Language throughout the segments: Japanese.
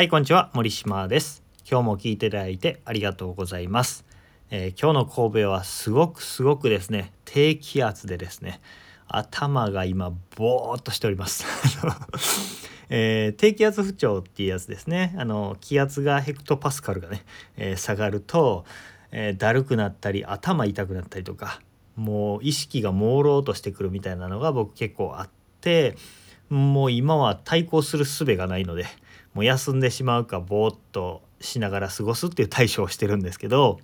はい、こんにちは。森島です。今日も聞いていただいてありがとうございます。えー今日の神戸はすごくすごくですね、低気圧でですね、頭が今ボーっとしております。えー低気圧不調っていうやつですね。あの気圧がヘクトパスカルがね、えー下がると、えだるくなったり頭痛くなったりとか、もう意識が朦朧としてくるみたいなのが僕結構あって、もう今は対抗する術がないのでもう休んでしまうかぼーっとしながら過ごすっていう対処をしてるんですけど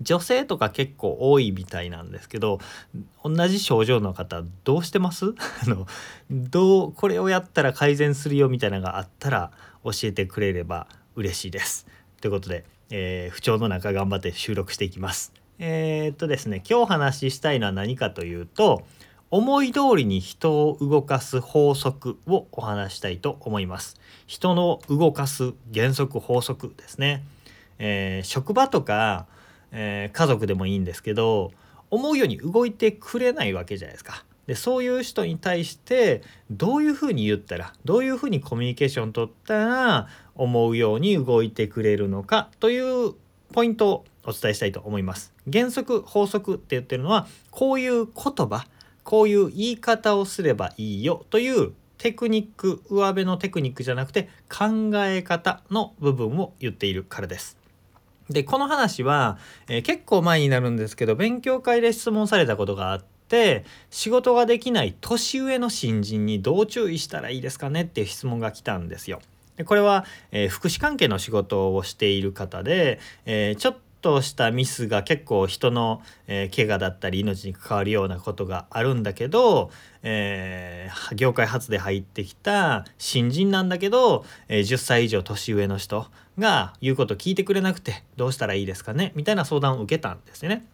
女性とか結構多いみたいなんですけど同じ症状の方どうしてます？あのどうこれをやったら改善するよみたいなのがあったら教えてくれれば嬉しいです。ということで、えー不調の中頑張って収録していきます。えーっとですね今日お話ししたいのは何かというと思い通りに人を動かす法則をお話したいと思います。人の動かす原則法則ですね。えー職場とか、えー家族でもいいんですけど思うように動いてくれないわけじゃないですか。でそういう人に対してどういうふうに言ったらどういうふうにコミュニケーション取ったら思うように動いてくれるのかというポイントをお伝えしたいと思います。原則法則って言ってるのはこういう言葉こういう言い方をすればいいよというテクニック上辺のテクニックじゃなくて考え方の部分を言っているからです。でこの話は、えー結構前になるんですけど勉強会で質問されたことがあって仕事ができない年上の新人にどう注意したらいいですかねっていう質問が来たんですよ。でこれは、えー福祉関係の仕事をしている方で、えーちょっとしたミスが結構人の、えー怪我だったり命に関わるようなことがあるんだけど、えー業界初で入ってきた新人なんだけど、えー10歳以上年上の人が言うこと聞いてくれなくてどうしたらいいですかね？みたいな相談を受けたんですね。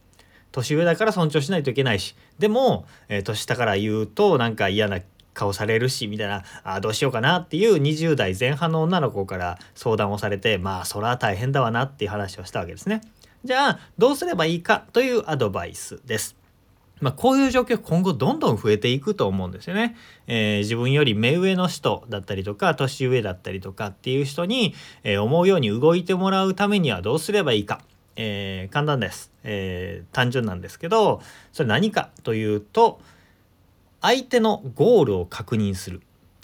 年上だから尊重しないといけないしでも、えー年下から言うとなんか嫌な顔されるしみたいなあどうしようかなっていう20代前半の女の子から相談をされてまあそら大変だわなっていう話をしたわけですね。じゃあどうすればいいかというアドバイスです。まあ、こういう状況今後どんどん増えていくと思うんですよね。えー自分より目上の人だったりとか年上だったりとかっていう人に、えー思うように動いてもらうためにはどうすればいいか。えー簡単です、え単純なんですけどそれ何かというと相手のゴールを確認する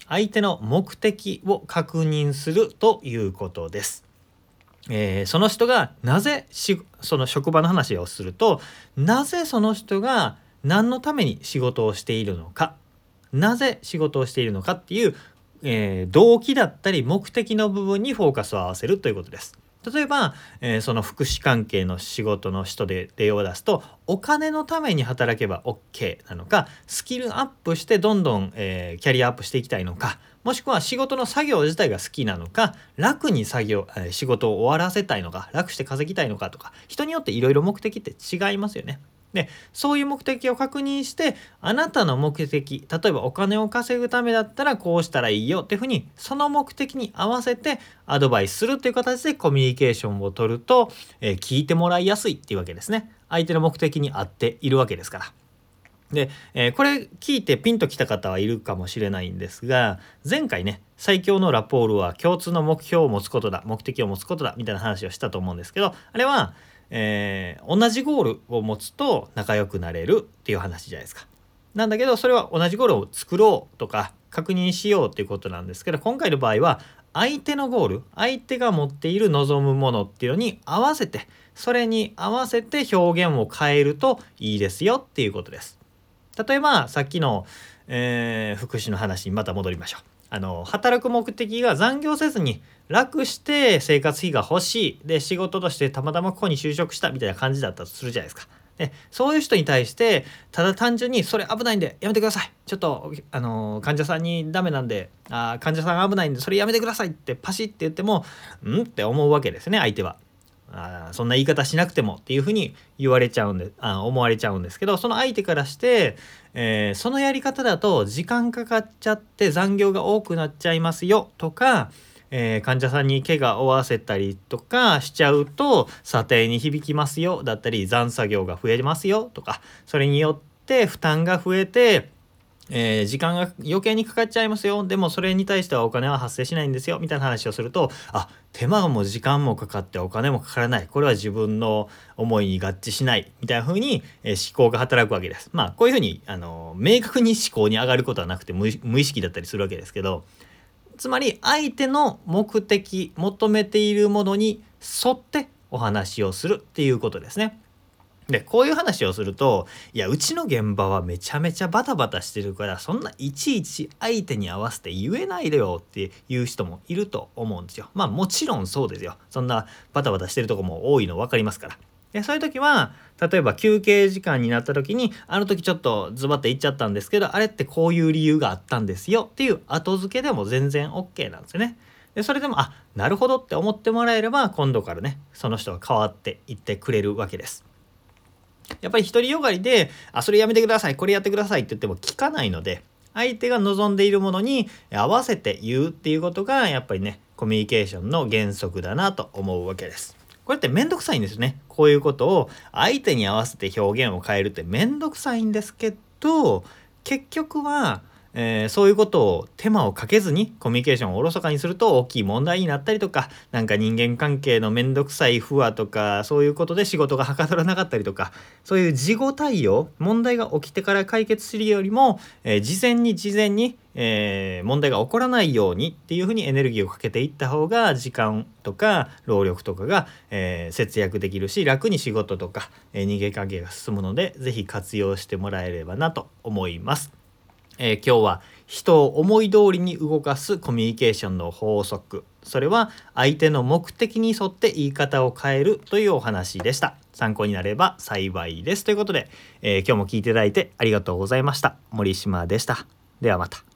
相手の目的を確認するということです。えーその人がなぜしその職場の話をするとなぜその人が何のために仕事をしているのかなぜ仕事をしているのかっていう、えー動機だったり目的の部分にフォーカスを合わせるということです。例えば、えーその福祉関係の仕事の人で例を出すとお金のために働けば OK なのかスキルアップしてどんどん、えーキャリアアップしていきたいのかもしくは仕事の作業自体が好きなのか楽に作業、えー仕事を終わらせたいのか楽して稼ぎたいのかとか人によっていろいろ目的って違いますよね。でそういう目的を確認してあなたの目的例えばお金を稼ぐためだったらこうしたらいいよっていうふうにその目的に合わせてアドバイスするという形でコミュニケーションを取ると、えー聞いてもらいやすいっていうわけですね相手の目的に合っているわけですから。で、えーこれ聞いてピンときた方はいるかもしれないんですが前回ね最強のラポールは共通の目標を持つことだ目的を持つことだみたいな話をしたと思うんですけどあれは、えー同じゴールを持つと仲良くなれるっていう話じゃないですか。なんだけどそれは同じゴールを作ろうとか確認しようっていうことなんですけど今回の場合は相手のゴール相手が持っている望むものっていうのに合わせてそれに合わせて表現を変えるといいですよっていうことです。例えばさっきの、えー福祉の話にまた戻りましょう。あの働く目的が残業せずに楽して生活費が欲しいで仕事としてたまたまここに就職したみたいな感じだったとするじゃないですか。でそういう人に対してただ単純に「それ危ないんでやめてください」ちょっとあの患者さんにダメなんであ患者さん危ないんでそれやめてくださいってパシッて言っても「ん?」って思うわけですね相手は。あそんな言い方しなくてもっていうふうに言われちゃうんであ思われちゃうんですけどその相手からして、えーそのやり方だと時間かかっちゃって残業が多くなっちゃいますよとか、えー患者さんに怪我を負わせたりとかしちゃうと査定に響きますよだったり残作業が増えますよとかそれによって負担が増えてえー、時間が余計にかかっちゃいますよでもそれに対してはお金は発生しないんですよみたいな話をするとあ手間も時間もかかってお金もかからないこれは自分の思いに合致しないみたいな風に、えー、思考が働くわけです。まあこういうふうにあの明確に思考に上がることはなくて無意識だったりするわけですけどつまり相手の目的求めているものに沿ってお話をするっていうことですね。でこういう話をするといやうちの現場はめちゃめちゃバタバタしてるからそんないちいち相手に合わせて言えないでよっていう人もいると思うんですよ。まあもちろんそうですよ。そんなバタバタしてるとこも多いの分かりますから。でそういう時は例えば休憩時間になった時にあの時ちょっとズバッて言っちゃったんですけどあれってこういう理由があったんですよっていう後付けでも全然 OK なんですよね。でそれでもあなるほどって思ってもらえれば今度からねその人が変わっていってくれるわけです。やっぱり独りよがりで「あそれやめてくださいこれやってください」って言っても聞かないので相手が望んでいるものに合わせて言うっていうことがやっぱりねコミュニケーションの原則だなと思うわけです。これってめんどくさいんですね。こういうことを相手に合わせて表現を変えるってめんどくさいんですけど結局はえー、そういうことを手間をかけずにコミュニケーションをおろそかにすると大きい問題になったりとか何か人間関係の面倒くさい不和とかそういうことで仕事がはかどらなかったりとかそういう事後対応問題が起きてから解決するよりも、えー、事前に事前に、えー、問題が起こらないようにっていうふうにエネルギーをかけていった方が時間とか労力とかが、え節約できるし楽に仕事とか、え人間関係が進むので是非活用してもらえればなと思います。えー、今日は人を思い通りに動かすコミュニケーションの法則。それは相手の目的に沿って言い方を変えるというお話でした。参考になれば幸いです。ということで、えー、今日も聞いていただいてありがとうございました。森島でした。ではまた。